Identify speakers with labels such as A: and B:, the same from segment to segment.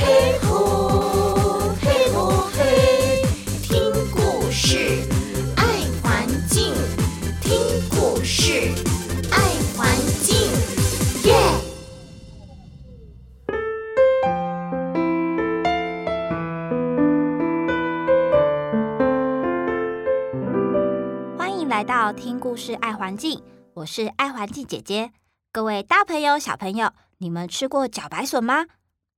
A: 嘿吼嘿吼嘿，听故事爱环境，听故事爱环境，耶！
B: 欢迎来到听故事爱环境，我是爱环境姐姐。各位大朋友、小朋友，你们吃过茭白笋吗？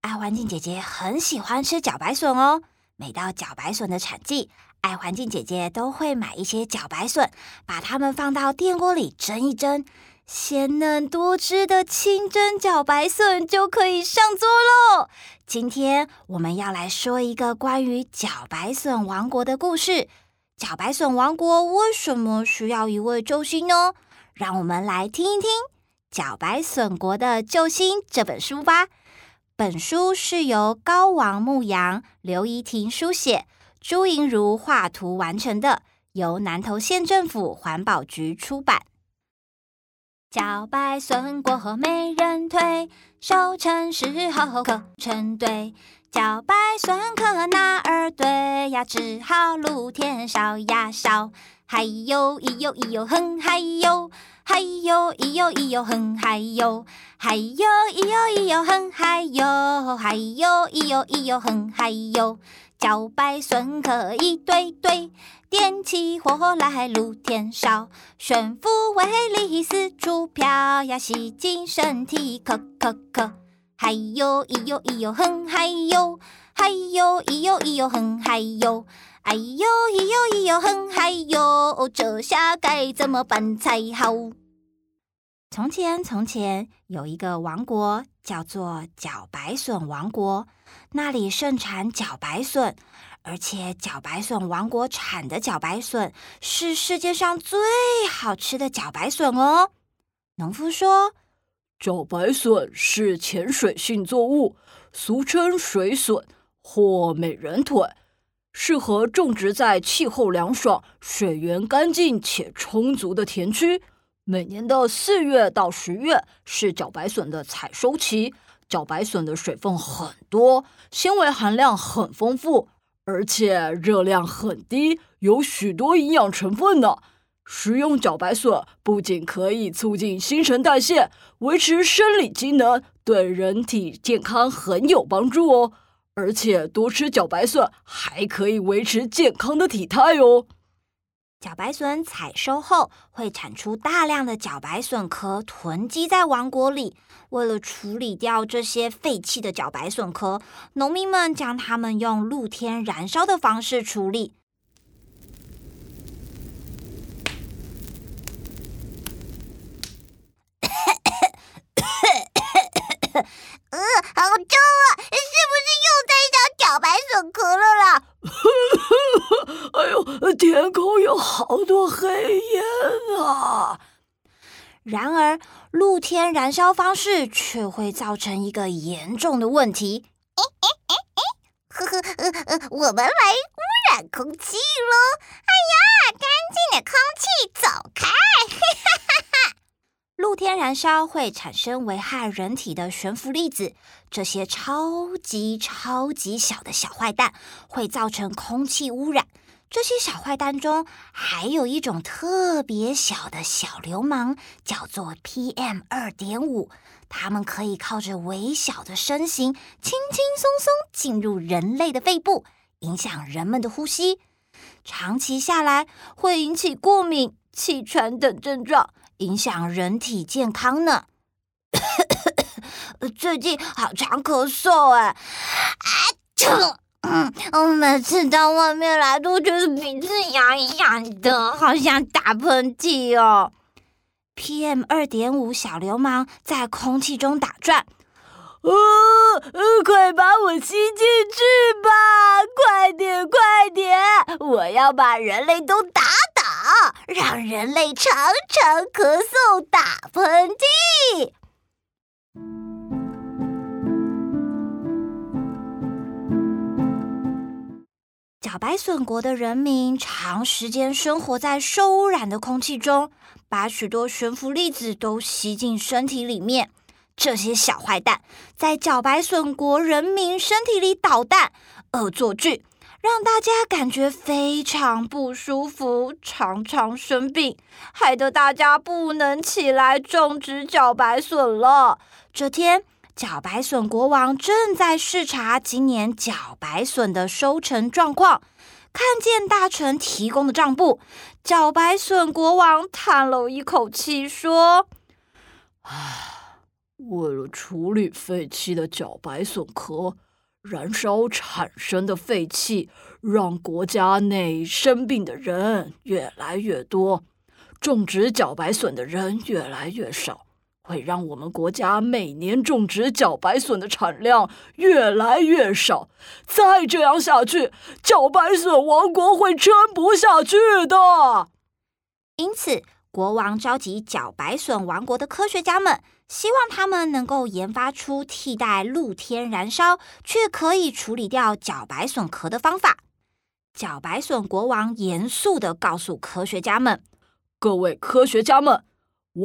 B: 爱环境姐姐很喜欢吃茭白笋哦。每到茭白笋的产季，爱环境姐姐都会买一些茭白笋，把它们放到电锅里蒸一蒸，鲜嫩多汁的清蒸茭白笋就可以上桌喽。今天我们要来说一个关于茭白笋王国的故事。茭白笋王国为什么需要一位救星呢？让我们来听一听。《茭白笋国的救星》这本书吧。本书是由高王牧阳、刘怡婷书写，朱莹如画图完成的，由南投县政府环保局出版。茭白笋国没人推，收成时候可成堆。茭白笋壳哪儿堆呀？只好露天烧呀烧。嗨哟咿哟咿哟哼嗨哟。嗨哟咿哟咿哟哼嗨哟，嗨哟咿哟咿哟哼嗨哟，嗨哟咿哟咿哟哼嗨哟。茭白笋壳一堆堆，点起火来露天烧，悬浮微粒四处飘呀，洗净身体咳咳咳。嗨哟咿哟咿哟哼嗨哟，嗨哟咿哟咿哟哼嗨哟。哎呦，咿呦咿呦哼嗨哟，这下该怎么办才好？从前，从前有一个王国，叫做茭白笋王国。那里盛产茭白笋，而且茭白笋王国产的茭白笋是世界上最好吃的茭白笋哦。农夫说，
C: 茭白笋是潜水性作物，俗称水笋或美人腿。适合种植在气候凉爽、水源干净且充足的田区。每年的四月到十月是茭白笋的采收期。茭白笋的水分很多，纤维含量很丰富，而且热量很低，有许多营养成分呢。食用茭白笋不仅可以促进新陈代谢，维持生理机能，对人体健康很有帮助哦。而且多吃茭白笋还可以维持健康的体态哦。
B: 茭白笋采收后会产出大量的茭白笋壳，囤积在王国里。为了处理掉这些废弃的茭白笋壳，农民们将它们用露天燃烧的方式处理。
D: 呃，好臭啊！是不是又在找小白笋壳了啦？
C: 哎呦，天空有好多黑烟啊！
B: 然而，露天燃烧方式却会造成一个严重的问题。
D: 哎哎哎哎，呵呵，呃呃，我们来污染空气喽！哎呀，干净的空气。
B: 露天燃烧会产生危害人体的悬浮粒子，这些超级超级小的小坏蛋会造成空气污染。这些小坏蛋中还有一种特别小的小流氓，叫做 PM 二点五。它们可以靠着微小的身形，轻轻松松进入人类的肺部，影响人们的呼吸。长期下来会引起过敏、气喘等症状。影响人体健康呢。最近好常咳嗽哎，啊呜，嗯，我每次到外面来都觉得鼻子痒痒的，好像打喷嚏哦。PM 二点五小流氓在空气中打转，
C: 哦，快把我吸进去吧！快点，快点，我要把人类都打。
D: 让人类常常咳嗽、打喷嚏。
B: 茭白笋国的人民长时间生活在受污染的空气中，把许多悬浮粒子都吸进身体里面。这些小坏蛋在茭白笋国人民身体里捣蛋、恶作剧，让大家感觉非常不舒服，常常生病，害得大家不能起来种植茭白笋了。这天，茭白笋国王正在视察今年茭白笋的收成状况，看见大臣提供的账簿，茭白笋国王叹了一口气，说：“
C: 啊，为了处理废弃的茭白笋壳，燃烧产生的废气，让国家内生病的人越来越多，种植茭白笋的人越来越少。”会让我们国家每年种植茭白笋的产量越来越少，再这样下去，茭白笋王国会撑不下去的。
B: 因此，国王召集茭白笋王国的科学家们，希望他们能够研发出替代露天燃烧却可以处理掉角白笋壳的方法。角白笋国王严肃地告诉科学家们：“
C: 各位科学家们。”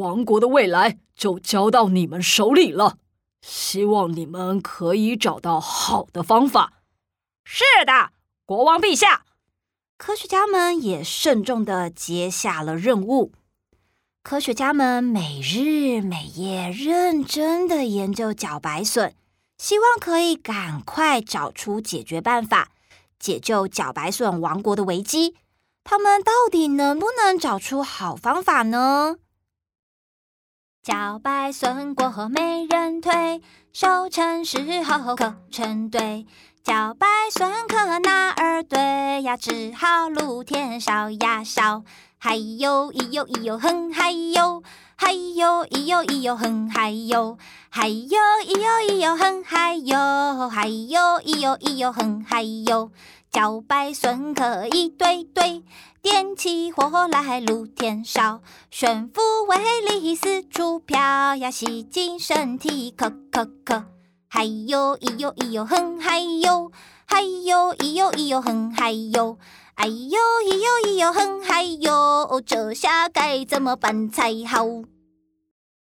C: 王国的未来就交到你们手里了，希望你们可以找到好的方法。
B: 是的，国王陛下。科学家们也慎重地接下了任务。科学家们每日每夜认真的研究茭白笋，希望可以赶快找出解决办法，解救茭白笋王国的危机。他们到底能不能找出好方法呢？茭白笋过河没人推，收成时候可成堆。茭白笋壳哪儿堆呀？只好露天烧呀烧。嗨哟咿哟咿哟哼嗨哟，嗨哟咿哟咿哟哼嗨哟，嗨哟咿哟咿哟哼嗨哟，嗨哟咿哟咿哟哼嗨哟。茭白笋壳一堆堆，点起火来露天烧，悬浮威力四处飘呀，吸进身体咳咳咳。嗨哟咿哟咿哟哼嗨哟，嗨哟咿哟咿哟哼嗨哟，哎哟咿哟咿哟哼嗨哟，这下该怎么办才好？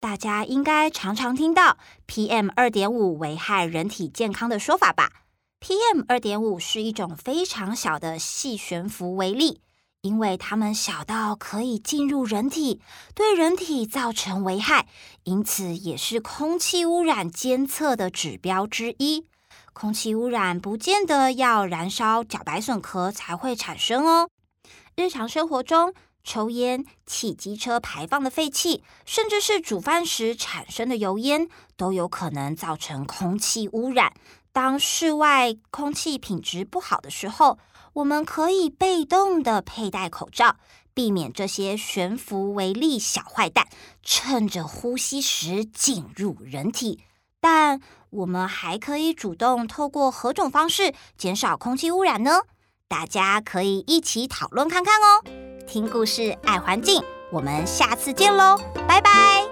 B: 大家应该常常听到 PM 二点五危害人体健康的说法吧？PM 二点五是一种非常小的细悬浮微粒，因为它们小到可以进入人体，对人体造成危害，因此也是空气污染监测的指标之一。空气污染不见得要燃烧角白笋壳才会产生哦。日常生活中，抽烟、汽机车排放的废气，甚至是煮饭时产生的油烟，都有可能造成空气污染。当室外空气品质不好的时候，我们可以被动的佩戴口罩，避免这些悬浮微粒小坏蛋趁着呼吸时进入人体。但我们还可以主动透过何种方式减少空气污染呢？大家可以一起讨论看看哦。听故事爱环境，我们下次见喽，拜拜。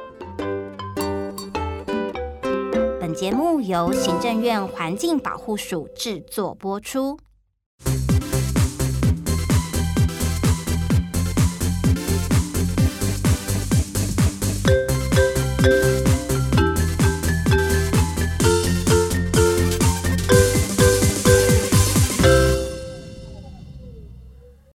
B: 本节目由行政院环境保护署制作播出。